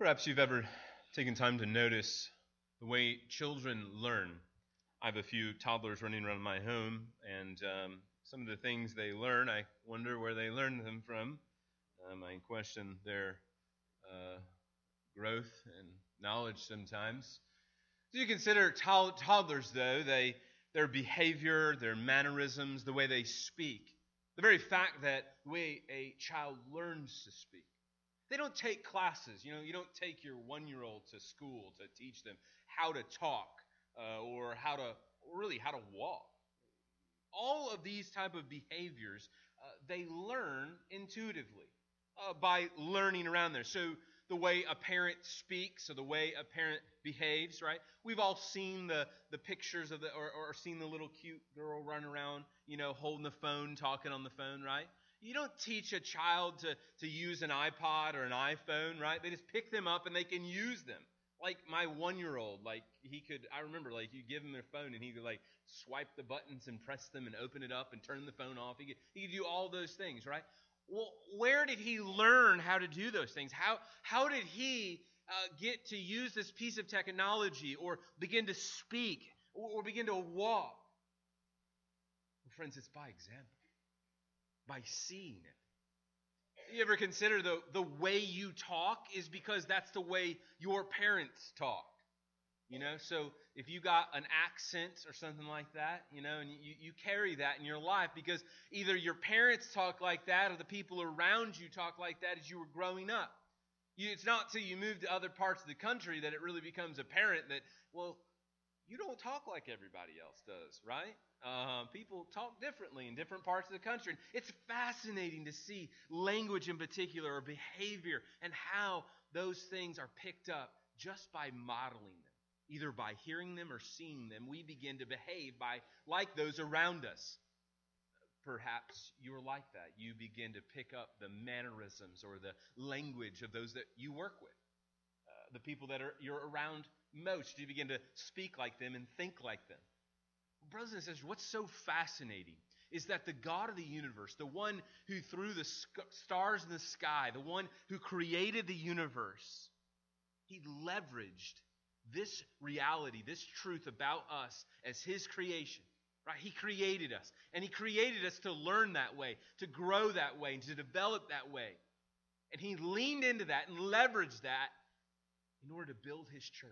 Perhaps you've ever taken time to notice the way children learn. I have a few toddlers running around my home, and um, some of the things they learn, I wonder where they learn them from. Um, I question their uh, growth and knowledge sometimes. So you consider to- toddlers, though, they, their behavior, their mannerisms, the way they speak, the very fact that the way a child learns to speak. They don't take classes. You know, you don't take your one-year-old to school to teach them how to talk uh, or how to, really how to walk. All of these type of behaviors, uh, they learn intuitively uh, by learning around there. So the way a parent speaks or the way a parent behaves, right? We've all seen the, the pictures of the, or, or seen the little cute girl run around, you know, holding the phone, talking on the phone, right? You don't teach a child to, to use an iPod or an iPhone, right? They just pick them up and they can use them. Like my one year old, like he could, I remember, like you give him a phone and he could like swipe the buttons and press them and open it up and turn the phone off. He could, he could do all those things, right? Well, where did he learn how to do those things? How, how did he uh, get to use this piece of technology or begin to speak or, or begin to walk? Well, friends, it's by example by seeing it. You ever consider the, the way you talk is because that's the way your parents talked? You know, so if you got an accent or something like that, you know, and you, you carry that in your life because either your parents talk like that or the people around you talk like that as you were growing up. You, it's not till you move to other parts of the country that it really becomes apparent that, well, you don't talk like everybody else does, right? Uh, people talk differently in different parts of the country. It's fascinating to see language in particular or behavior and how those things are picked up just by modeling them. Either by hearing them or seeing them, we begin to behave by like those around us. Perhaps you're like that. You begin to pick up the mannerisms or the language of those that you work with, uh, the people that are you're around most. You begin to speak like them and think like them. Brothers and sisters, what's so fascinating is that the God of the universe, the one who threw the stars in the sky, the one who created the universe, he leveraged this reality, this truth about us as his creation. Right? He created us. And he created us to learn that way, to grow that way, and to develop that way. And he leaned into that and leveraged that in order to build his church.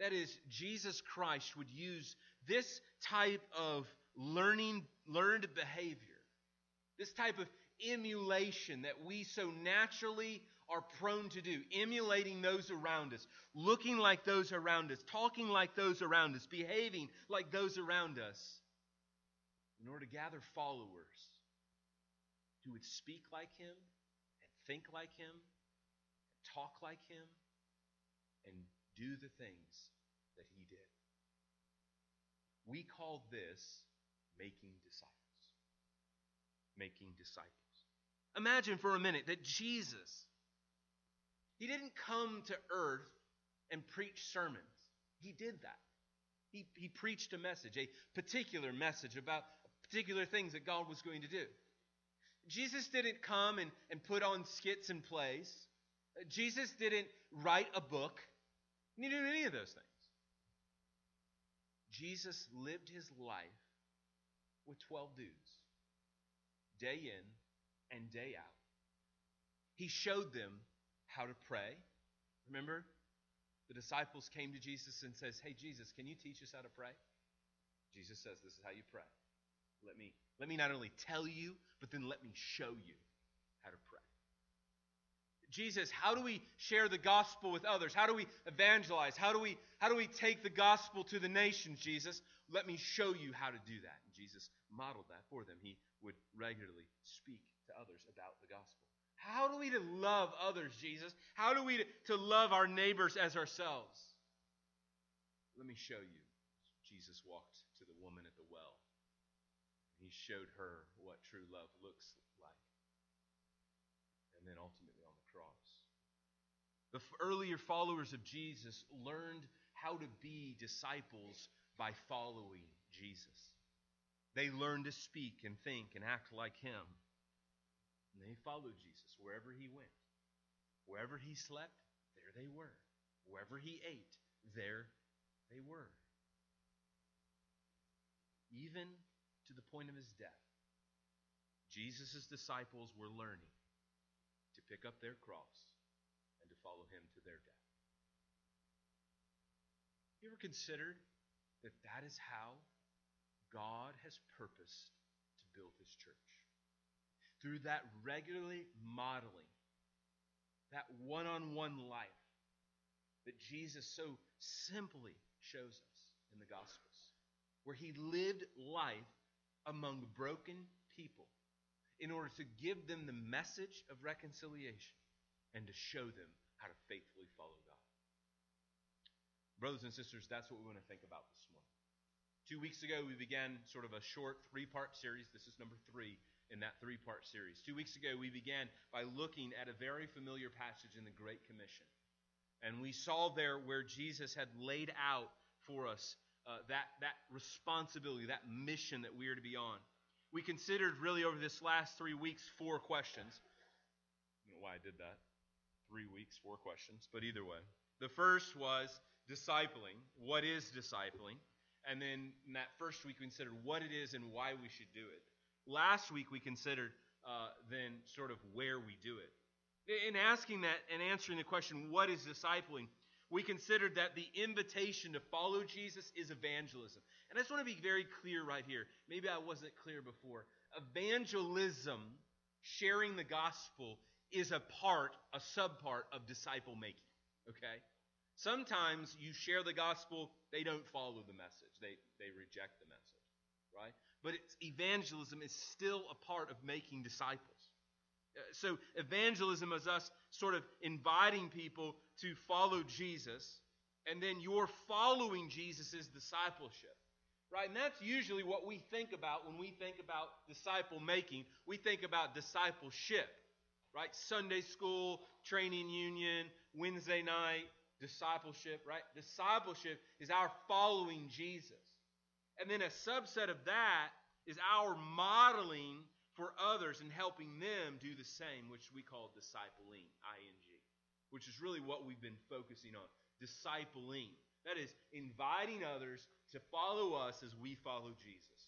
That is, Jesus Christ would use this type of learning, learned behavior, this type of emulation that we so naturally are prone to do, emulating those around us, looking like those around us, talking like those around us, behaving like those around us, in order to gather followers who would speak like him and think like him and talk like him and do the things that he did. We call this making disciples. Making disciples. Imagine for a minute that Jesus, he didn't come to earth and preach sermons. He did that. He, he preached a message, a particular message about particular things that God was going to do. Jesus didn't come and, and put on skits and plays. Jesus didn't write a book. He didn't do any of those things. Jesus lived his life with 12 dudes, day in and day out. He showed them how to pray. Remember, the disciples came to Jesus and says, "Hey Jesus, can you teach us how to pray?" Jesus says, "This is how you pray. Let me let me not only tell you, but then let me show you how to pray." Jesus, how do we share the gospel with others? How do we evangelize? How do we, how do we take the gospel to the nations, Jesus? Let me show you how to do that. And Jesus modeled that for them. He would regularly speak to others about the gospel. How do we to love others, Jesus? How do we to, love our neighbors as ourselves? Let me show you. Jesus walked to the woman at the well. He showed her what true love looks like and then ultimately. The earlier followers of Jesus learned how to be disciples by following Jesus. They learned to speak and think and act like him. And they followed Jesus wherever he went. Wherever he slept, there they were. Wherever he ate, there they were. Even to the point of his death, Jesus' disciples were learning to pick up their cross follow him to their death. You ever considered that that is how God has purposed to build his church? Through that regularly modeling, that one on one life that Jesus so simply shows us in the Gospels, where he lived life among broken people in order to give them the message of reconciliation and to show them how to faithfully follow God. Brothers and sisters, that's what we want to think about this morning. Two weeks ago, we began sort of a short three part series. This is number three in that three part series. Two weeks ago, we began by looking at a very familiar passage in the Great Commission. And we saw there where Jesus had laid out for us uh, that, that responsibility, that mission that we are to be on. We considered really over this last three weeks four questions. I don't know why I did that. Three weeks, four questions, but either way. The first was discipling. What is discipling? And then in that first week, we considered what it is and why we should do it. Last week, we considered uh, then sort of where we do it. In asking that and answering the question, what is discipling? we considered that the invitation to follow Jesus is evangelism. And I just want to be very clear right here. Maybe I wasn't clear before. Evangelism, sharing the gospel, is a part, a subpart of disciple making. Okay? Sometimes you share the gospel, they don't follow the message. They, they reject the message. Right? But evangelism is still a part of making disciples. Uh, so, evangelism is us sort of inviting people to follow Jesus, and then you're following Jesus' discipleship. Right? And that's usually what we think about when we think about disciple making. We think about discipleship. Right? Sunday school, training union, Wednesday night, discipleship, right? Discipleship is our following Jesus. And then a subset of that is our modeling for others and helping them do the same, which we call discipling, ing, which is really what we've been focusing on. Discipling. That is, inviting others to follow us as we follow Jesus.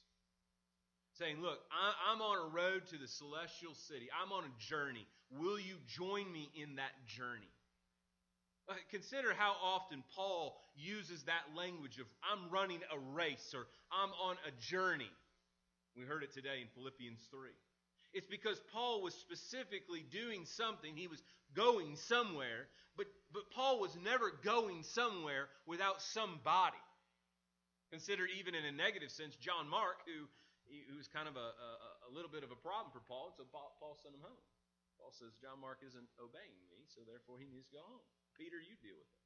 Saying, Look, I'm on a road to the celestial city. I'm on a journey. Will you join me in that journey? Uh, consider how often Paul uses that language of I'm running a race or I'm on a journey. We heard it today in Philippians 3. It's because Paul was specifically doing something. He was going somewhere, but, but Paul was never going somewhere without somebody. Consider, even in a negative sense, John Mark, who, who was kind of a, a, a little bit of a problem for Paul, so Paul, Paul sent him home. Paul says, John Mark isn't obeying me, so therefore he needs to go home. Peter, you deal with it.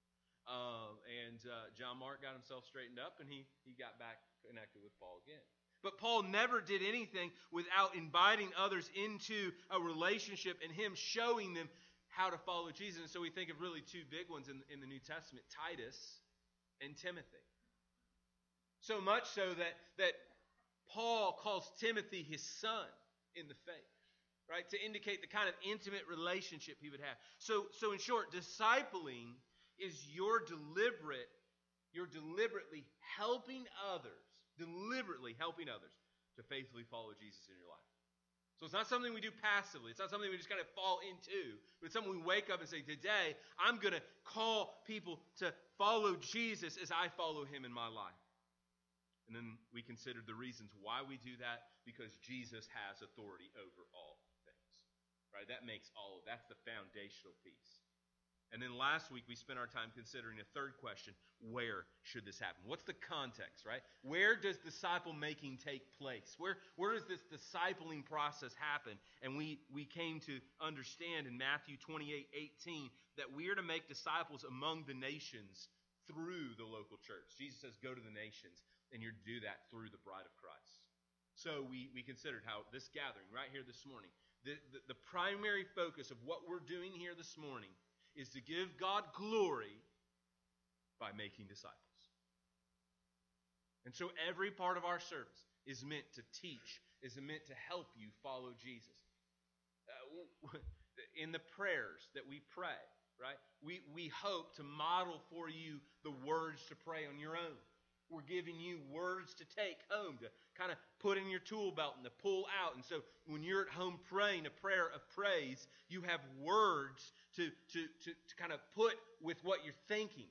Uh, and uh, John Mark got himself straightened up, and he, he got back connected with Paul again. But Paul never did anything without inviting others into a relationship and him showing them how to follow Jesus. And so we think of really two big ones in, in the New Testament Titus and Timothy. So much so that, that Paul calls Timothy his son in the faith, right? To indicate the kind of intimate relationship he would have. So, so in short, discipling is your deliberate, you're deliberately helping others deliberately helping others to faithfully follow Jesus in your life. So it's not something we do passively. It's not something we just kind of fall into. But it's something we wake up and say, today, I'm going to call people to follow Jesus as I follow him in my life. And then we considered the reasons why we do that because Jesus has authority over all things. Right? That makes all of that's the foundational piece. And then last week we spent our time considering a third question where should this happen? What's the context, right? Where does disciple making take place? Where, where does this discipling process happen? And we, we came to understand in Matthew 28 18 that we are to make disciples among the nations through the local church. Jesus says, Go to the nations, and to do that through the bride of Christ. So we, we considered how this gathering right here this morning, the, the, the primary focus of what we're doing here this morning is to give God glory by making disciples. And so every part of our service is meant to teach, is meant to help you follow Jesus. Uh, in the prayers that we pray, right? We, we hope to model for you the words to pray on your own. We're giving you words to take home, to kind of put in your tool belt and to pull out. And so when you're at home praying a prayer of praise, you have words to, to, to, to kind of put with what you're thinking.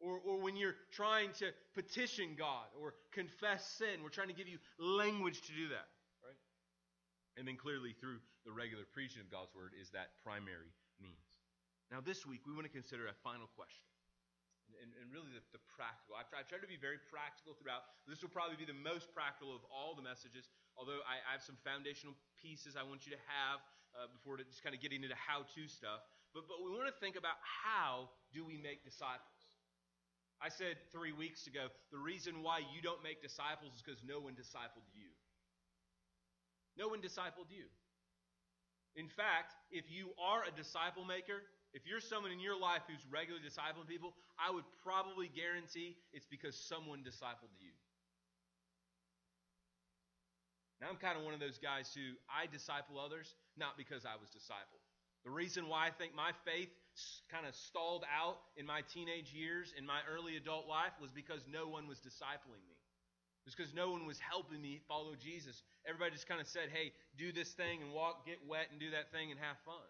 Or, or when you're trying to petition God or confess sin, we're trying to give you language to do that. Right? And then clearly through the regular preaching of God's word is that primary means. Now, this week, we want to consider a final question and, and really the, the practical. I've tried, I've tried, to be very practical throughout. This will probably be the most practical of all the messages, although I, I have some foundational pieces I want you to have uh, before to just kind of getting into how-to stuff. But, but we want to think about how do we make disciples. I said three weeks ago, the reason why you don't make disciples is because no one discipled you. No one discipled you. In fact, if you are a disciple maker, if you're someone in your life who's regularly discipling people, I would probably guarantee it's because someone discipled you. Now, I'm kind of one of those guys who I disciple others, not because I was discipled. The reason why I think my faith kind of stalled out in my teenage years, in my early adult life, was because no one was discipling me. It was because no one was helping me follow Jesus. Everybody just kind of said, hey, do this thing and walk, get wet, and do that thing and have fun.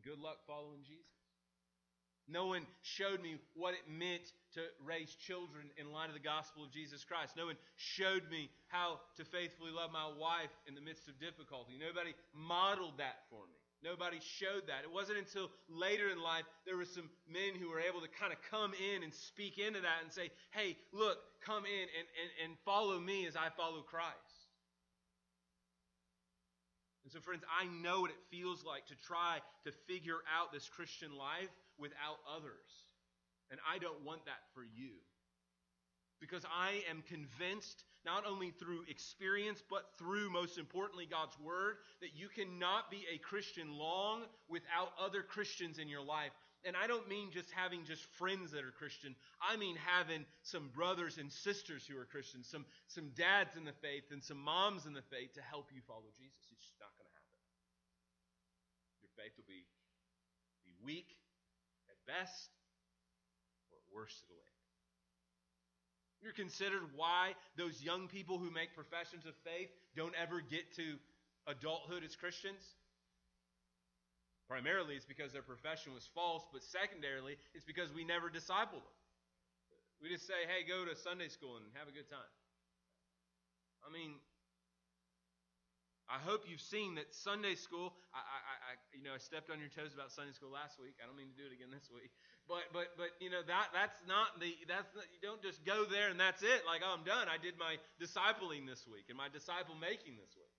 And good luck following Jesus. No one showed me what it meant to raise children in light of the gospel of Jesus Christ. No one showed me how to faithfully love my wife in the midst of difficulty. Nobody modeled that for me. Nobody showed that. It wasn't until later in life there were some men who were able to kind of come in and speak into that and say, hey, look, come in and, and, and follow me as I follow Christ. And so, friends, I know what it feels like to try to figure out this Christian life without others. And I don't want that for you. Because I am convinced, not only through experience, but through, most importantly, God's Word, that you cannot be a Christian long without other Christians in your life and I don't mean just having just friends that are Christian. I mean having some brothers and sisters who are Christians, some, some dads in the faith and some moms in the faith to help you follow Jesus. It's just not going to happen. Your faith will be, be weak at best, or at worst it'll end. You're considered why those young people who make professions of faith don't ever get to adulthood as Christians? Primarily, it's because their profession was false, but secondarily, it's because we never discipled them. We just say, hey, go to Sunday school and have a good time. I mean, I hope you've seen that Sunday school. I, I, I, you know, I stepped on your toes about Sunday school last week. I don't mean to do it again this week, but, but, but, you know, that that's not the that's not, you don't just go there and that's it. Like, oh, I'm done. I did my discipling this week and my disciple making this week.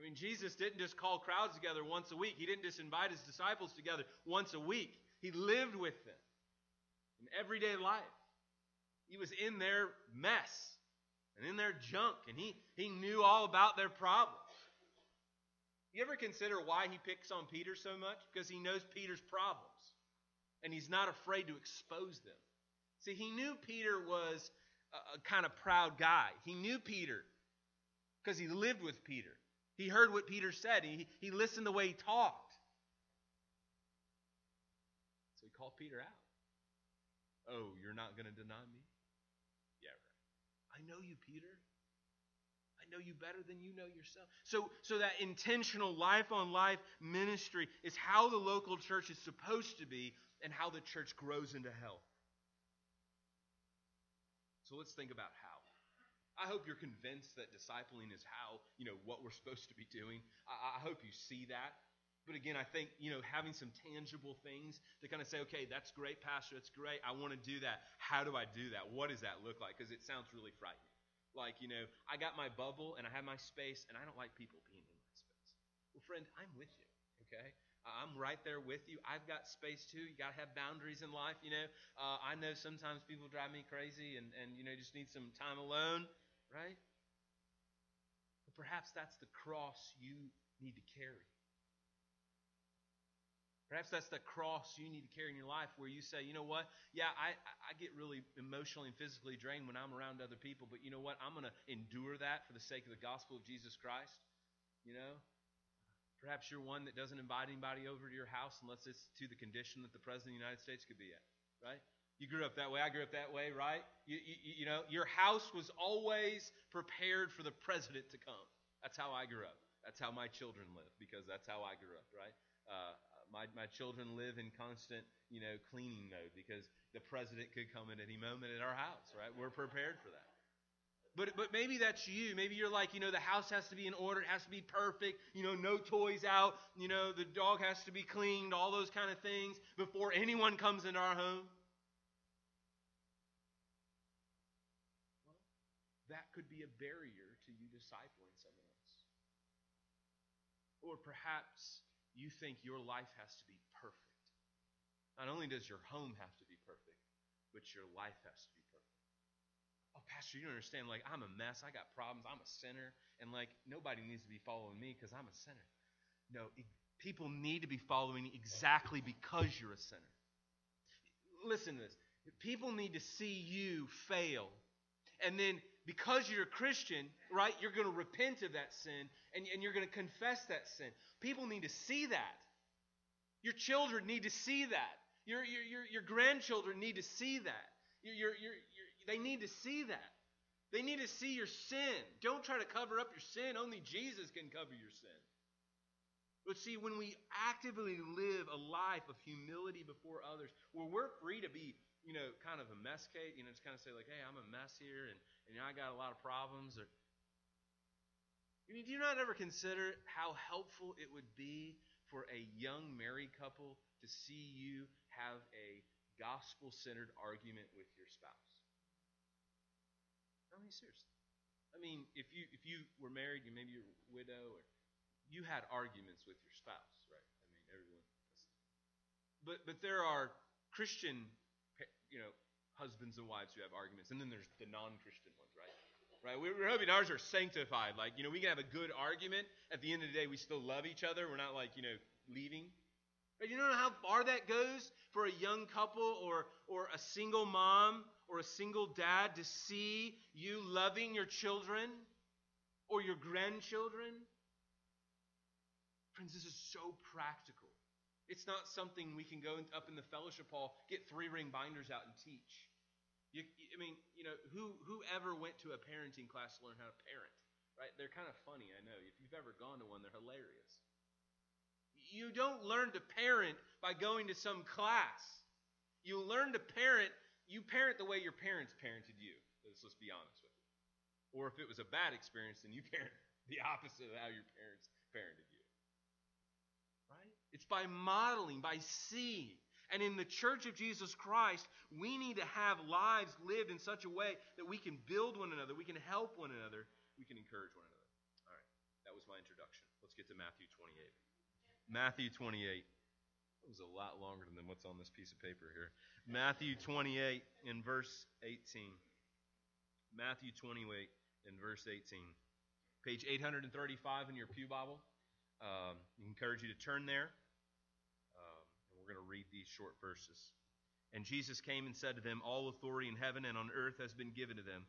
I mean, Jesus didn't just call crowds together once a week. He didn't just invite his disciples together once a week. He lived with them in everyday life. He was in their mess and in their junk, and he, he knew all about their problems. You ever consider why he picks on Peter so much? Because he knows Peter's problems, and he's not afraid to expose them. See, he knew Peter was a, a kind of proud guy. He knew Peter because he lived with Peter. He heard what Peter said. He, he listened the way he talked. So he called Peter out. Oh, you're not going to deny me? I know you, Peter. I know you better than you know yourself. So, so that intentional life on life ministry is how the local church is supposed to be and how the church grows into health. So let's think about how. I hope you're convinced that discipling is how, you know, what we're supposed to be doing. I, I hope you see that. But again, I think, you know, having some tangible things to kind of say, okay, that's great, Pastor, that's great. I want to do that. How do I do that? What does that look like? Because it sounds really frightening. Like, you know, I got my bubble and I have my space, and I don't like people being in my space. Well, friend, I'm with you, okay? I'm right there with you. I've got space too. You got to have boundaries in life, you know. Uh, I know sometimes people drive me crazy and, and, you know, just need some time alone right? But perhaps that's the cross you need to carry. Perhaps that's the cross you need to carry in your life where you say, you know what? Yeah, I, I get really emotionally and physically drained when I'm around other people, but you know what? I'm going to endure that for the sake of the gospel of Jesus Christ. You know? Perhaps you're one that doesn't invite anybody over to your house unless it's to the condition that the President of the United States could be at, right? You grew up that way. I grew up that way, right? You, you, you know, your house was always prepared for the president to come. That's how I grew up. That's how my children live because that's how I grew up, right? Uh, my, my children live in constant, you know, cleaning mode because the president could come at any moment at our house, right? We're prepared for that. But, but maybe that's you. Maybe you're like, you know, the house has to be in order. It has to be perfect. You know, no toys out. You know, the dog has to be cleaned, all those kind of things before anyone comes into our home. that could be a barrier to you discipling someone else. Or perhaps you think your life has to be perfect. Not only does your home have to be perfect, but your life has to be perfect. Oh, Pastor, you don't understand. Like, I'm a mess. I got problems. I'm a sinner. And, like, nobody needs to be following me because I'm a sinner. No, people need to be following exactly because you're a sinner. Listen to this. People need to see you fail. And then because you're a Christian, right, you're going to repent of that sin and, and you're going to confess that sin. People need to see that. Your children need to see that. Your, your, your, your grandchildren need to see that. Your, your, your, your, they need to see that. They need to see your sin. Don't try to cover up your sin. Only Jesus can cover your sin. But see, when we actively live a life of humility before others, where we're free to be you know, kind of a mess case, you know, just kind of say like, hey, I'm a mess here and, and you know, I got a lot of problems. Or, I mean, do you not ever consider how helpful it would be for a young married couple to see you have a gospel-centered argument with your spouse? I mean, seriously. I mean, if you if you were married, you maybe you're a widow, or you had arguments with your spouse, right? I mean, everyone. But but there are Christian you know, husbands and wives who have arguments, and then there's the non-Christian ones, right? We're hoping ours are sanctified. Like, you know, we can have a good argument. At the end of the day, we still love each other. We're not like, you know, leaving. But you know how far that goes for a young couple or or a single mom or a single dad to see you loving your children or your grandchildren? Friends, this is so practical. It's not something we can go up in the fellowship hall, get three ring binders out and teach. You, I mean, you know, who who ever went to a parenting class to learn how to parent? Right? They're kind of funny, I know. If you've ever gone to one, they're hilarious. You don't learn to parent by going to some class. You learn to parent, you parent the way your parents parented you. Let's, let's be honest with you. Or if it was a bad experience, then you parent the opposite of how your parents parented you. Right? It's by modeling, by seeing. And in the church of Jesus Christ, we need to have lives lived in such a way that we can build one another, we can help one another, we can encourage one another. All right, that was my introduction. Let's get to Matthew 28. Matthew 28. It was a lot longer than what's on this piece of paper here. Matthew 28 in verse 18. Matthew 28 in verse 18. Page 835 in your Pew Bible. Um, I encourage you to turn there. We're going to read these short verses. And Jesus came and said to them, All authority in heaven and on earth has been given to them.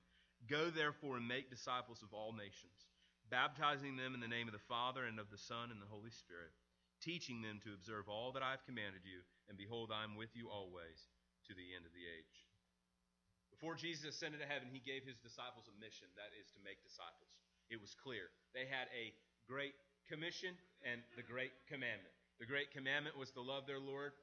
Go therefore and make disciples of all nations, baptizing them in the name of the Father and of the Son and the Holy Spirit, teaching them to observe all that I have commanded you. And behold, I am with you always to the end of the age. Before Jesus ascended to heaven, he gave his disciples a mission that is to make disciples. It was clear. They had a great commission and the great commandment. The great commandment was to love their Lord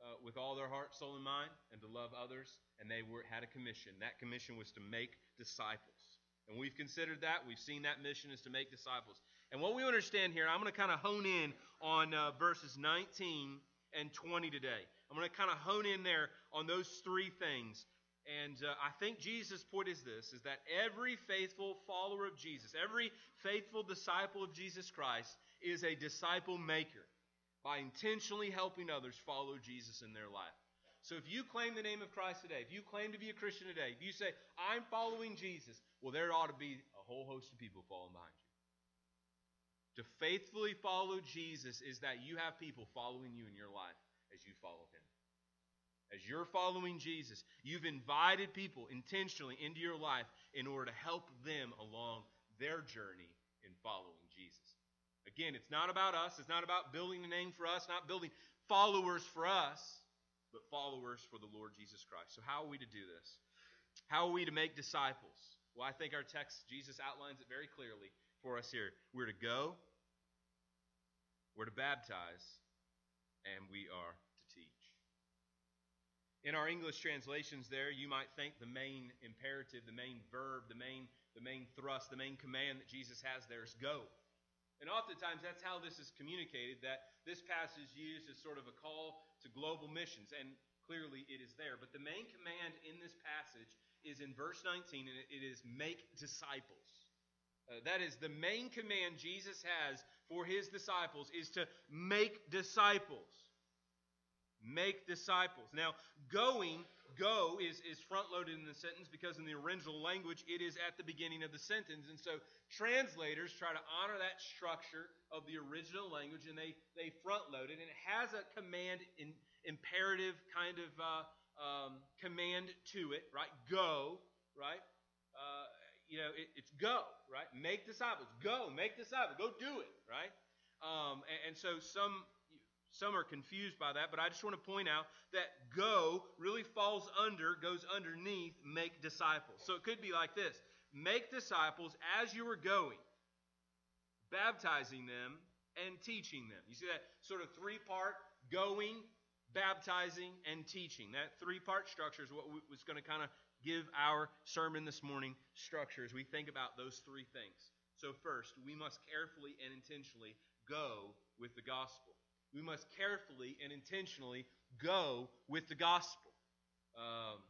uh, with all their heart, soul, and mind, and to love others. And they were, had a commission. That commission was to make disciples. And we've considered that. We've seen that mission is to make disciples. And what we understand here, I'm going to kind of hone in on uh, verses 19 and 20 today. I'm going to kind of hone in there on those three things. And uh, I think Jesus' point is this, is that every faithful follower of Jesus, every faithful disciple of Jesus Christ is a disciple maker by intentionally helping others follow Jesus in their life. So if you claim the name of Christ today, if you claim to be a Christian today, if you say, I'm following Jesus, well, there ought to be a whole host of people following behind you. To faithfully follow Jesus is that you have people following you in your life as you follow him. As you're following Jesus, you've invited people intentionally into your life in order to help them along their journey in following. Again, it's not about us. It's not about building a name for us, not building followers for us, but followers for the Lord Jesus Christ. So, how are we to do this? How are we to make disciples? Well, I think our text, Jesus outlines it very clearly for us here. We're to go, we're to baptize, and we are to teach. In our English translations, there, you might think the main imperative, the main verb, the main, the main thrust, the main command that Jesus has there is go. And oftentimes that's how this is communicated, that this passage is used as sort of a call to global missions, and clearly it is there. But the main command in this passage is in verse 19, and it is make disciples. Uh, that is the main command Jesus has for his disciples is to make disciples. Make disciples. Now, going, go is, is front loaded in the sentence because in the original language it is at the beginning of the sentence. And so translators try to honor that structure of the original language and they, they front load it. And it has a command, in, imperative kind of uh, um, command to it, right? Go, right? Uh, you know, it, it's go, right? Make disciples. Go, make disciples. Go do it, right? Um, and, and so some some are confused by that, but I just want to point out that go really falls under, goes underneath make disciples. So it could be like this make disciples as you are going, baptizing them and teaching them. You see that sort of three part going, baptizing, and teaching. That three part structure is what was going to kind of give our sermon this morning structure as we think about those three things. So, first, we must carefully and intentionally go with the gospel we must carefully and intentionally go with the gospel. Um,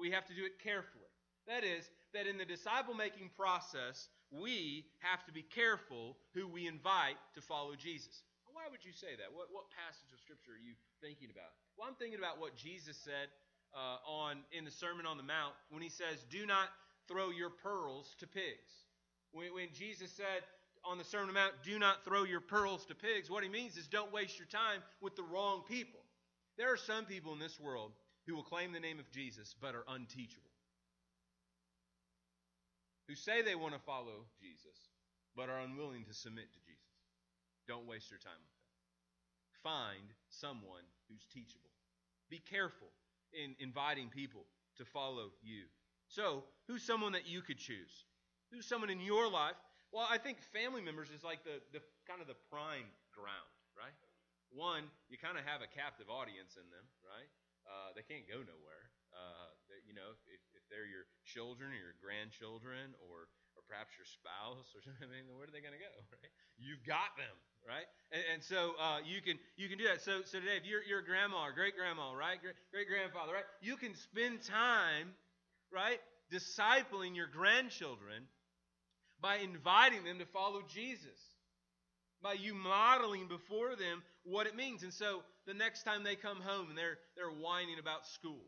we have to do it carefully. That is, that in the disciple making process, we have to be careful who we invite to follow Jesus. Why would you say that? What, what passage of Scripture are you thinking about? Well, I'm thinking about what Jesus said uh, on in the Sermon on the Mount when he says, Do not throw your pearls to pigs. When, when Jesus said, on the Sermon on the Mount, do not throw your pearls to pigs, what he means is don't waste your time with the wrong people. There are some people in this world who will claim the name of Jesus but are unteachable. Who say they want to follow Jesus but are unwilling to submit to Jesus. Don't waste your time with them. Find someone who's teachable. Be careful in inviting people to follow you. So, who's someone that you could choose? Who's someone in your life well, I think family members is like the, the kind of the prime ground, right? One, you kind of have a captive audience in them, right? Uh, they can't go nowhere. Uh, they, you know, if, if they're your children or your grandchildren or or perhaps your spouse or something, where are they going to go, right? You've got them, right? And, and so uh, you can you can do that. So so today, if you're your grandma or great grandma, right, great grandfather, right, you can spend time, right, discipling your grandchildren by inviting them to follow Jesus, by you modeling before them what it means. And so the next time they come home and they're, they're whining about school,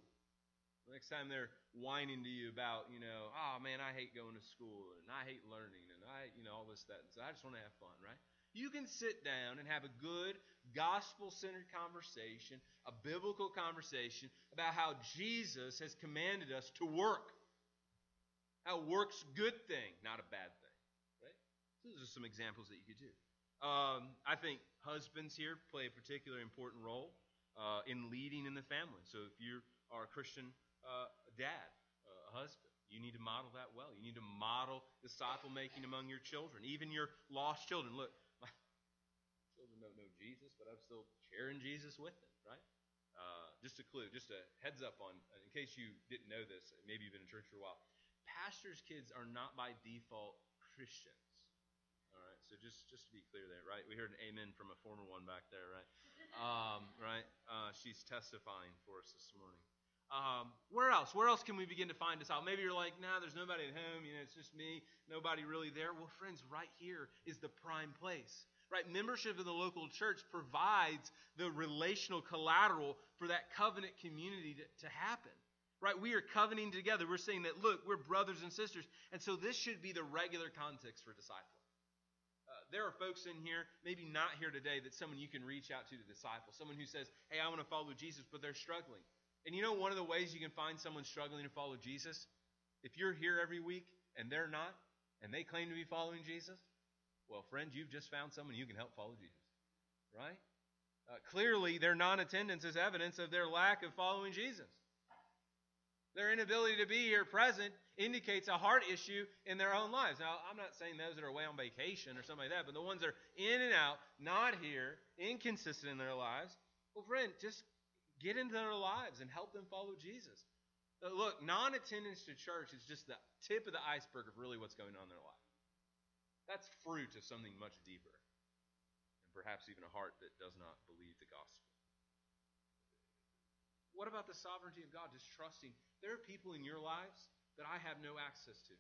the next time they're whining to you about, you know, oh man, I hate going to school and I hate learning and I, you know, all this, that. So I just want to have fun, right? You can sit down and have a good gospel centered conversation, a biblical conversation about how Jesus has commanded us to work. How work's good thing, not a bad thing. Those are some examples that you could do. Um, I think husbands here play a particularly important role uh, in leading in the family. So if you are a Christian uh, dad, uh, a husband, you need to model that well. You need to model disciple making among your children, even your lost children. Look, my children don't know Jesus, but I'm still sharing Jesus with them, right? Uh, just a clue, just a heads up on, in case you didn't know this, maybe you've been in church for a while. Pastors' kids are not by default Christians. So just just to be clear there, right? We heard an amen from a former one back there, right? Um, right? Uh, she's testifying for us this morning. Um, where else? Where else can we begin to find us out? Maybe you're like, nah, there's nobody at home. You know, it's just me. Nobody really there. Well, friends, right here is the prime place. Right? Membership in the local church provides the relational collateral for that covenant community to, to happen. Right? We are covenanting together. We're saying that, look, we're brothers and sisters. And so this should be the regular context for disciples there are folks in here, maybe not here today, that someone you can reach out to the disciple, someone who says, Hey, I want to follow Jesus, but they're struggling. And you know one of the ways you can find someone struggling to follow Jesus? If you're here every week and they're not, and they claim to be following Jesus, Well, friends, you've just found someone you can help follow Jesus, right? Uh, clearly, their non attendance is evidence of their lack of following Jesus. Their inability to be here present indicates a heart issue in their own lives. Now, I'm not saying those that are away on vacation or something like that, but the ones that are in and out, not here, inconsistent in their lives, well, friend, just get into their lives and help them follow Jesus. Uh, look, non attendance to church is just the tip of the iceberg of really what's going on in their life. That's fruit of something much deeper, and perhaps even a heart that does not believe the gospel. What about the sovereignty of God? Just trusting. There are people in your lives that I have no access to,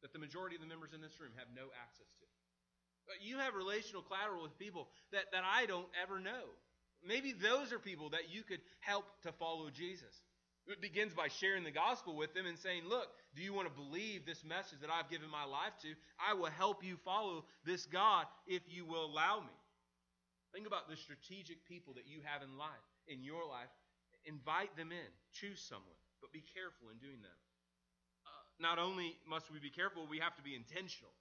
that the majority of the members in this room have no access to. You have relational collateral with people that, that I don't ever know. Maybe those are people that you could help to follow Jesus. It begins by sharing the gospel with them and saying, Look, do you want to believe this message that I've given my life to? I will help you follow this God if you will allow me. Think about the strategic people that you have in life, in your life, Invite them in. Choose someone, but be careful in doing that. Uh, not only must we be careful, we have to be intentional.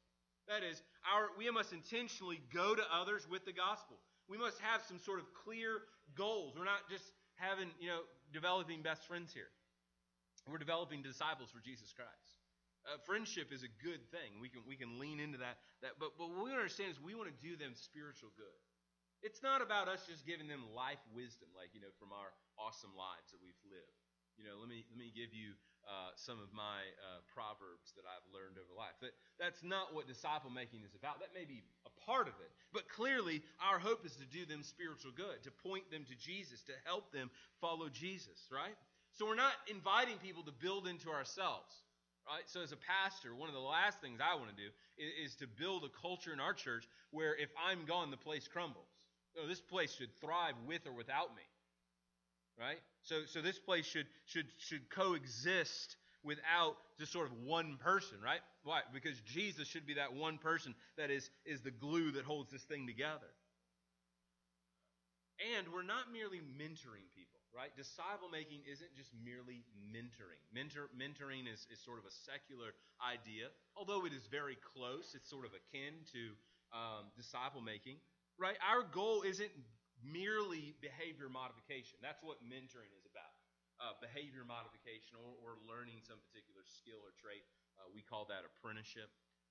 That is, our, we must intentionally go to others with the gospel. We must have some sort of clear goals. We're not just having, you know, developing best friends here. We're developing disciples for Jesus Christ. Uh, friendship is a good thing. We can we can lean into that. That, but but what we understand is we want to do them spiritual good. It's not about us just giving them life wisdom, like, you know, from our awesome lives that we've lived. You know, let me, let me give you uh, some of my uh, proverbs that I've learned over life. That, that's not what disciple making is about. That may be a part of it. But clearly, our hope is to do them spiritual good, to point them to Jesus, to help them follow Jesus, right? So we're not inviting people to build into ourselves. Right? So, as a pastor, one of the last things I want to do is, is, to build a culture in our church where if I'm gone, the place crumbles. Oh, this place should thrive with or without me. Right? So, so this place should, should, should coexist without just sort of one person, right? Why? Because Jesus should be that one person that is, is the glue that holds this thing together. And we're not merely mentoring people, right? Disciple making isn't just merely mentoring. Mentor, mentoring is, is sort of a secular idea, although it is very close. It's sort of akin to um, disciple making right? Our goal isn't merely behavior modification. That's what mentoring is about. Uh, behavior modification or, or, learning some particular skill or trait. Uh, we call that apprenticeship.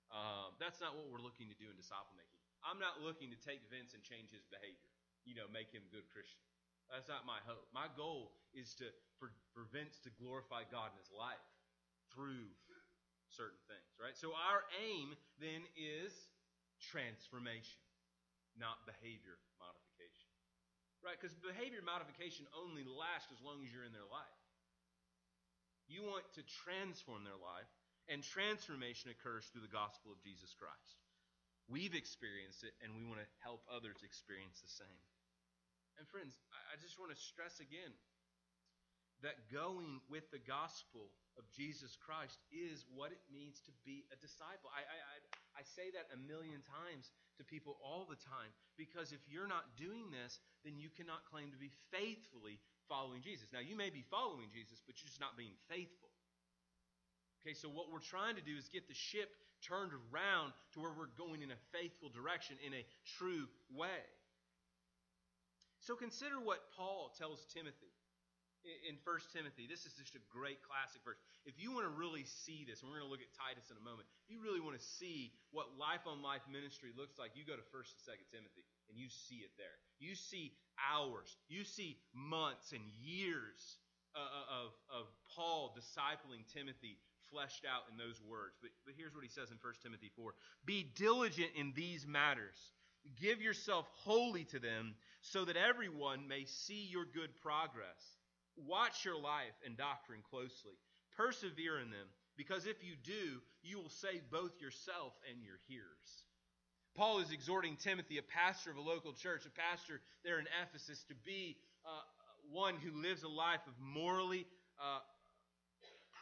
Uh, that's not what we're looking to do in disciple making. I'm not looking to take Vince and change his behavior, you know, make him a good Christian. That's not my hope. My goal is to for, for Vince to glorify God in his life through certain things, right? So our aim then is transformation not behavior modification. Right? Because behavior modification only lasts as long as you're in their life. You want to transform their life, and transformation occurs through the gospel of Jesus Christ. We've experienced it, and we want to help others experience the same. And friends, I just want to stress again that going with the gospel of Jesus Christ is what it means to be a disciple. I, I, I say that a million times to people all the time because if you're not doing this, then you cannot claim to be faithfully following Jesus. Now, you may be following Jesus, but you're just not being faithful. Okay, so what we're trying to do is get the ship turned around to where we're going in a faithful direction, in a true way. So consider what Paul tells Timothy in 1 Timothy. This is just a great classic verse. If you want to really see this, and we're going to look at Titus in a moment, if you really want to see what life on life ministry looks like, you go to 1 and 2 Timothy and you see it there. You see hours, you see months and years uh, uh, of, of Paul discipling Timothy fleshed out in those words. But, but here's what he says in 1 Timothy 4 Be diligent in these matters. Give yourself wholly to them so that everyone may see your good progress Watch your life and doctrine closely. Persevere in them, because if you do, you will save both yourself and your hearers. Paul is exhorting Timothy, a pastor of a local church, a pastor there in Ephesus, to be uh, one who lives a life of morally uh,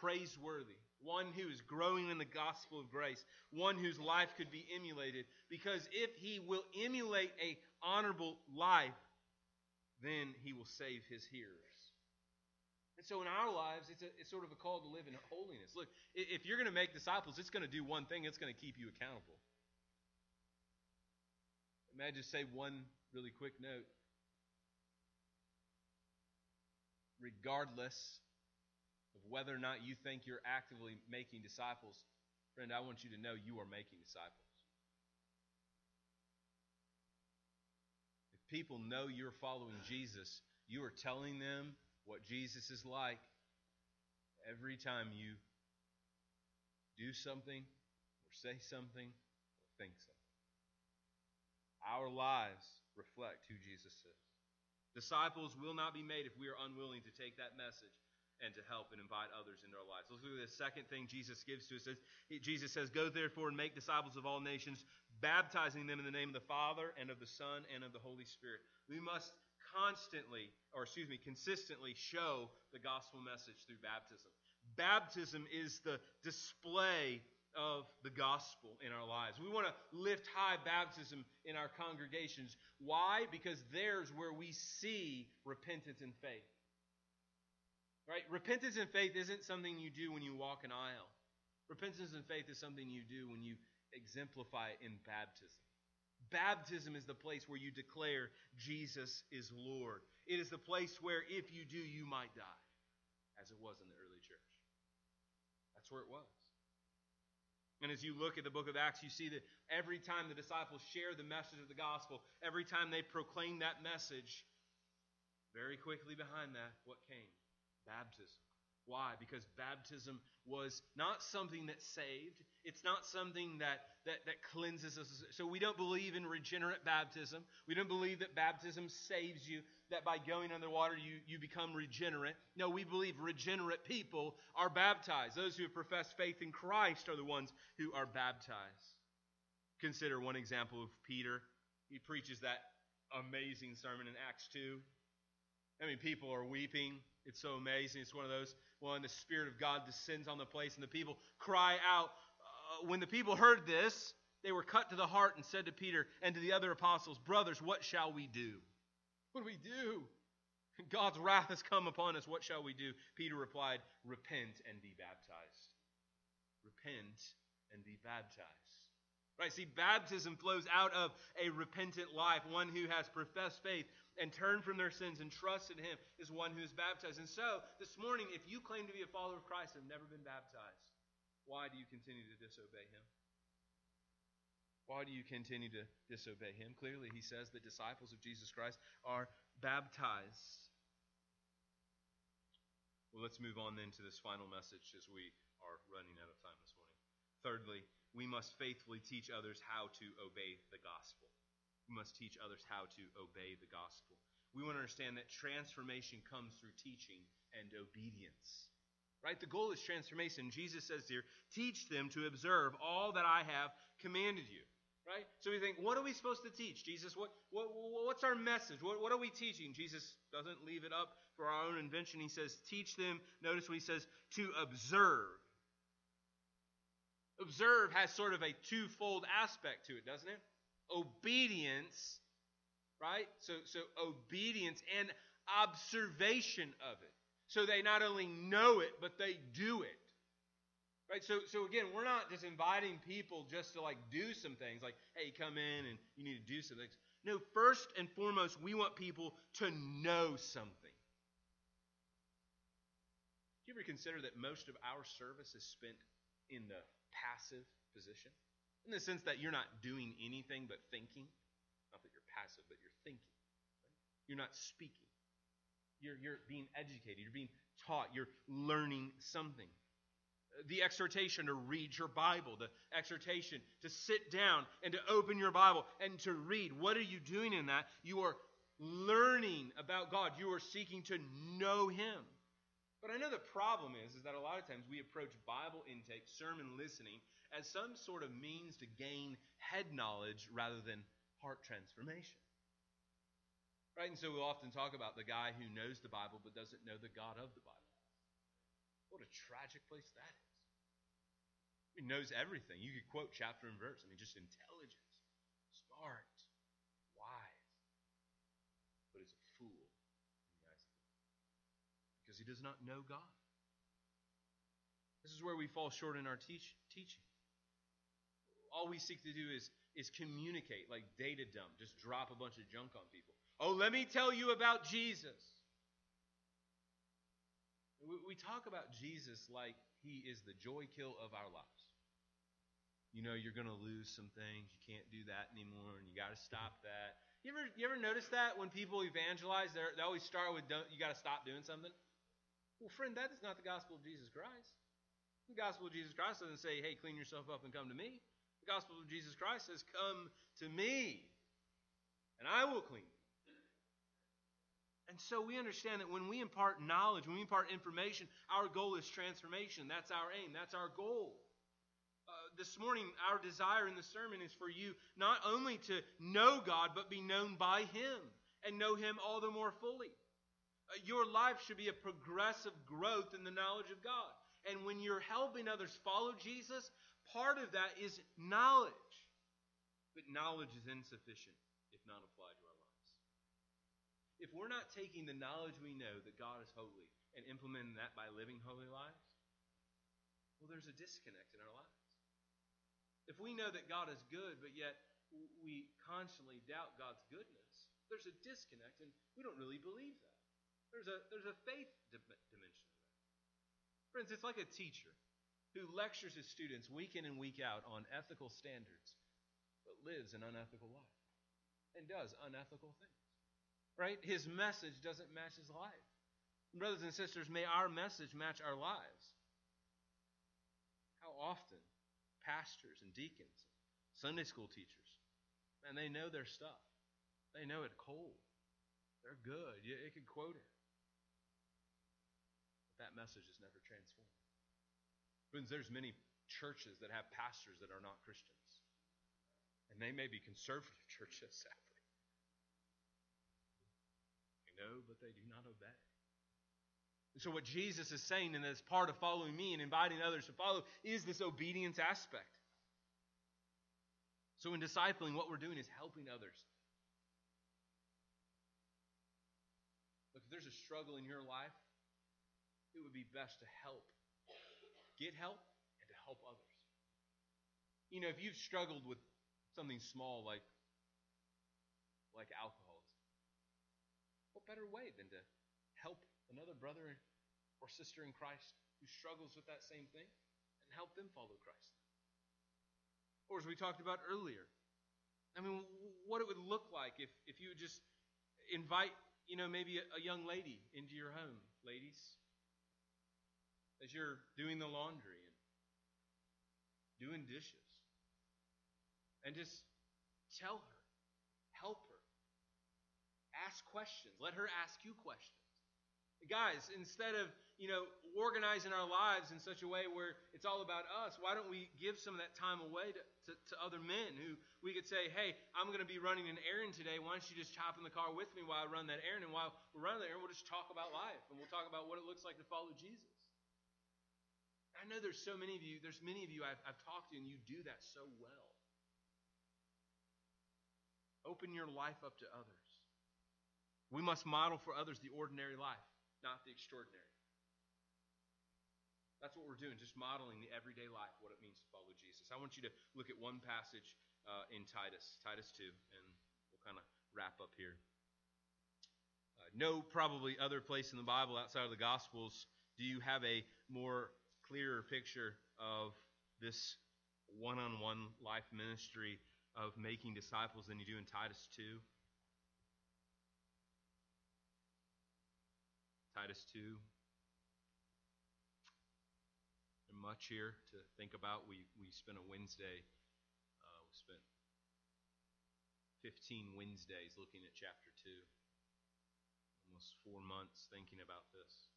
praiseworthy, one who is growing in the gospel of grace, one whose life could be emulated. Because if he will emulate a honorable life, then he will save his hearers. And so in our lives, it's, a, it's sort of a call to live in holiness. Look, if you're going to make disciples, it's going to do one thing it's going to keep you accountable. May I just say one really quick note? Regardless of whether or not you think you're actively making disciples, friend, I want you to know you are making disciples. If people know you're following Jesus, you are telling them what Jesus is like every time you do something or say something or think something. Our lives reflect who Jesus is. Disciples will not be made if we are unwilling to take that message and to help and invite others into our lives. Let's look at the second thing Jesus gives to us. Jesus says, Go therefore and make disciples of all nations, baptizing them in the name of the Father and of the Son and of the Holy Spirit. We must constantly, or excuse me, consistently show the gospel message through baptism. Baptism is the display of the gospel in our lives. We want to lift high baptism in our congregations. Why? Because there's where we see repentance and faith. Right? Repentance and faith isn't something you do when you walk an aisle. Repentance and faith is something you do when you exemplify it in baptism. Baptism is the place where you declare Jesus is Lord. It is the place where if you do, you might die, as it was in the early church. That's where it was. And as you look at the book of Acts, you see that every time the disciples share the message of the gospel, every time they proclaim that message, very quickly behind that, what came? Baptism. Why? Because baptism was not something that saved. It's not something that, that, that cleanses us. So we don't believe in regenerate baptism. We don't believe that baptism saves you, that by going underwater you, you become regenerate. No, we believe regenerate people are baptized. Those who have professed faith in Christ are the ones who are baptized. Consider one example of Peter. He preaches that amazing sermon in Acts 2. I mean, people are weeping. It's so amazing. It's one of those when the Spirit of God descends on the place and the people cry out. Uh, when the people heard this, they were cut to the heart and said to Peter and to the other apostles, Brothers, what shall we do? What do we do? God's wrath has come upon us. What shall we do? Peter replied, Repent and be baptized. Repent and be baptized. Right? See, baptism flows out of a repentant life. One who has professed faith and turned from their sins and trusted in Him is one who is baptized. And so, this morning, if you claim to be a follower of Christ and have never been baptized, why do you continue to disobey Him? Why do you continue to disobey Him? Clearly, He says the disciples of Jesus Christ are baptized. Well, let's move on then to this final message as we are running out of time this morning. Thirdly, we must faithfully teach others how to obey the gospel. We must teach others how to obey the gospel. We want to understand that transformation comes through teaching and obedience. Right? The goal is transformation. Jesus says here, teach them to observe all that I have commanded you. Right? So we think, what are we supposed to teach? Jesus, what, what what's our message? What, what are we teaching? Jesus doesn't leave it up for our own invention. He says, teach them, notice what he says, to observe. Observe has sort of a twofold aspect to it, doesn't it? obedience, right? So, so obedience and observation of it. So they not only know it, but they do it. Right? So, so again, we're not just inviting people just to like do some things, like, hey, come in and you need to do some things. No, first and foremost, we want people to know something. Do you ever consider that most of our service is spent in the passive position? In the sense that you're not doing anything but thinking. Not that you're passive, but you're thinking. Right? You're not speaking. You're, you're being educated. You're being taught. You're learning something. The exhortation to read your Bible, the exhortation to sit down and to open your Bible and to read. What are you doing in that? You are learning about God. You are seeking to know Him. But I know the problem is, is that a lot of times we approach Bible intake, sermon listening, as some sort of means to gain head knowledge rather than heart transformation. Right? And so we often talk about the guy who knows the Bible but doesn't know the God of the Bible. What a tragic place that is. He knows everything. You could quote chapter and verse. I mean, just intelligence, smart, wise. But is a fool because he does not know God. This is where we fall short in our teach, teaching all we seek to do is is communicate, like data dump, just drop a bunch of junk on people. Oh, let me tell you about Jesus. We talk about Jesus like he is the joy kill of our lives. You know, you're going to lose some things. You can't do that anymore, and you got to stop that. You ever, you ever notice that when people evangelize, they always start with, you got to stop doing something? Well, friend, that is not the gospel of Jesus Christ. The gospel of Jesus Christ doesn't say, hey, clean yourself up and come to me. The gospel of Jesus Christ says, come to me, and I will clean you. And so we understand that when we impart knowledge, when we impart information, our goal is transformation. That's our aim, that's our goal. Uh, this morning, our desire in the sermon is for you not only to know God, but be known by Him and know Him all the more fully. Uh, your life should be a progressive growth in the knowledge of God. And when you're helping others follow Jesus, part of that is knowledge. But knowledge is insufficient if not applied to our lives. If we're not taking the knowledge we know that God is holy and implementing that by living holy lives, well, there's a disconnect in our lives. If we know that God is good, but yet we constantly doubt God's goodness, there's a disconnect, and we don't really believe that. There's a, there's a faith dimension of that. Friends, it's like a teacher who lectures his students week in and week out on ethical standards, but lives an unethical life and does unethical things. Right? His message doesn't match his life. Brothers and sisters, may our message match our lives. How often pastors and deacons, Sunday school teachers, man, they know their stuff. They know it cold. They're good. It could quote it But that message is never transformed. Friends, there's many churches that have pastors that are not Christians. And they may be conservative churches, sadly. Know, but they do not obey. And so, what Jesus is saying, and as part of following me and inviting others to follow, is this obedience aspect. So, in discipling, what we're doing is helping others. Look, if there's a struggle in your life, it would be best to help, get help, and to help others. You know, if you've struggled with something small like like alcoholism, what better way than to help another brother or sister in Christ who struggles with that same thing and help them follow Christ? Or as we talked about earlier, I mean, what it would look like if, if you would just invite, you know, maybe a, a young lady into your home, ladies, as you're doing the laundry and doing dishes. And just tell her, help her, ask questions, let her ask you questions. Guys, instead of, you know, organizing our lives in such a way where it's all about us, why don't we give some of that time away to, to, to other men who we could say, hey, I'm going to be running an errand today. Why don't you just hop in the car with me while I run that errand? And while we're running that errand, we'll just talk about life and we'll talk about what it looks like to follow Jesus. I know there's so many of you, there's many of you I've, I've talked to, and you do that so well. Open your life up to others. We must model for others the ordinary life, not the extraordinary. That's what we're doing, just modeling the everyday life, what it means to follow Jesus. I want you to look at one passage uh, in Titus, Titus 2, and we'll kind of wrap up here. Uh, no, probably other place in the Bible outside of the Gospels do you have a more clearer picture of this one on one life ministry of making disciples than you do in Titus 2. Titus 2. And much here to think about. We, we spent a Wednesday, uh, we spent 15 Wednesdays looking at chapter 2. Almost four months thinking about this.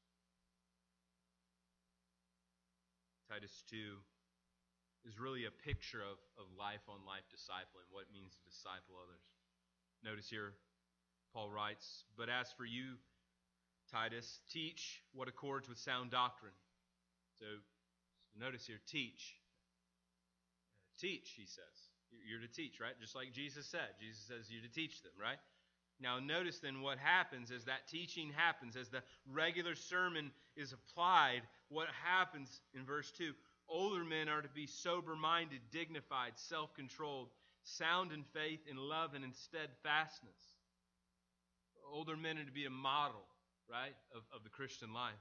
Titus 2 is really a picture of, of life on life discipling, what it means to disciple others. Notice here, Paul writes, But as for you, Titus, teach what accords with sound doctrine. So, notice here, teach. Uh, teach, he says. You're to teach, right? Just like Jesus said. Jesus says you're to teach them, right? Now, notice then what happens as that teaching happens, as the regular sermon is applied, what happens in verse 2? Older men are to be sober minded, dignified, self controlled, sound in faith, in love, and in steadfastness. Older men are to be a model, right, of, of the Christian life.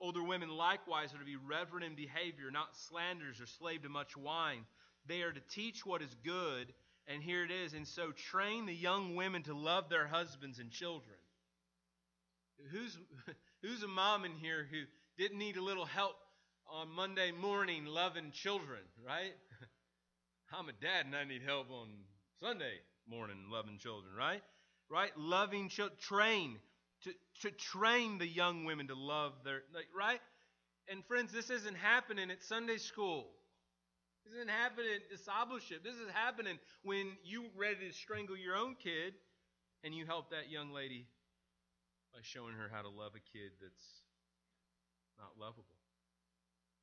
Older women likewise are to be reverent in behavior, not slanderers or slave to much wine. They are to teach what is good, and here it is, and so train the young women to love their husbands and children. Who's, who's a mom in here who didn't need a little help on Monday morning loving children, right? I'm a dad and I need help on Sunday morning loving children, right? Right? Loving children. Train. To, to train the young women to love their, right? And friends, this isn't happening at Sunday school. This isn't happening at discipleship. This is happening when you ready to strangle your own kid and you help that young lady by showing her how to love a kid that's not lovable.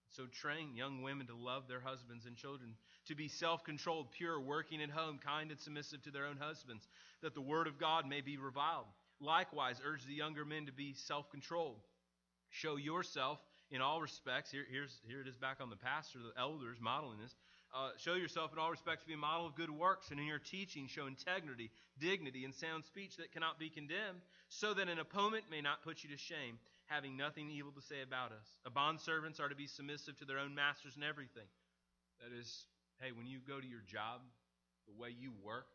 So train young women to love their husbands and children, to be self controlled, pure, working at home, kind and submissive to their own husbands, that the word of God may be reviled. Likewise, urge the younger men to be self controlled. Show yourself in all respects. Here, here's, here it is back on the pastor, the elders modeling this. Uh, show yourself in all respects to be a model of good works, and in your teaching show integrity, dignity, and sound speech that cannot be condemned, so that an opponent may not put you to shame having nothing evil to say about us. A bondservants are to be submissive to their own masters in everything. That is, hey, when you go to your job, the way you work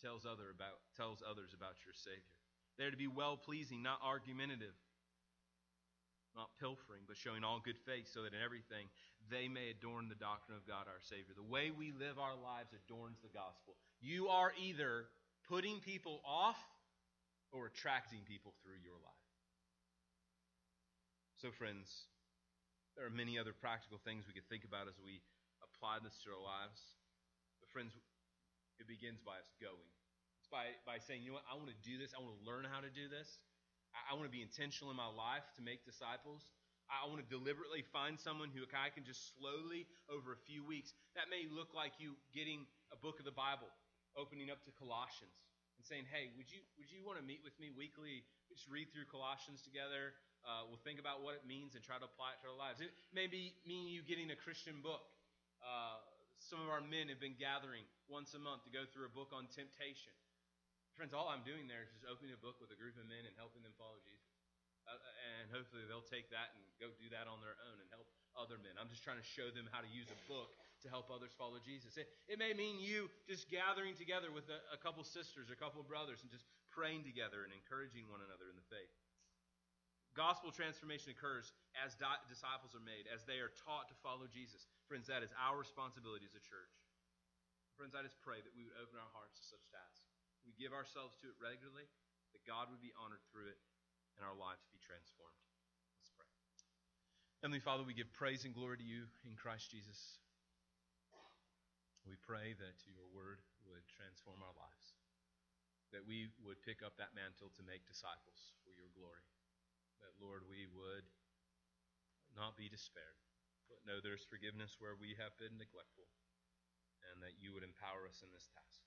tells other about tells others about your Savior. They're to be well pleasing, not argumentative, not pilfering, but showing all good faith, so that in everything they may adorn the doctrine of God our Savior. The way we live our lives adorns the gospel. You are either putting people off or attracting people through your life. So, friends, there are many other practical things we could think about as we apply this to our lives. But, friends, it begins by us going. By, by saying, you know what, I want to do this. I want to learn how to do this. I, I want to be intentional in my life to make disciples. I want to deliberately find someone who I can just slowly, over a few weeks, that may look like you getting a book of the Bible, opening up to Colossians, and saying, hey, would you, would you want to meet with me weekly? Just read through Colossians together. Uh, we'll think about what it means and try to apply it to our lives. It may be mean you getting a Christian book. Uh, some of our men have been gathering once a month to go through a book on temptation. Friends, all I'm doing there is just opening a book with a group of men and helping them follow Jesus. Uh, and hopefully they'll take that and go do that on their own and help other men. I'm just trying to show them how to use a book to help others follow Jesus. It, it may mean you just gathering together with a, a couple sisters or a couple brothers and just praying together and encouraging one another in the faith. Gospel transformation occurs as di- disciples are made, as they are taught to follow Jesus. Friends, that is our responsibility as a church. Friends, I just pray that we would open our hearts to such tasks. We give ourselves to it regularly, that God would be honored through it, and our lives be transformed. Let's pray. Heavenly Father, we give praise and glory to you in Christ Jesus. We pray that your word would transform our lives, that we would pick up that mantle to make disciples for your glory that, Lord, we would not be despaired, but know there's forgiveness where we have been neglectful, and that you would empower us in this task.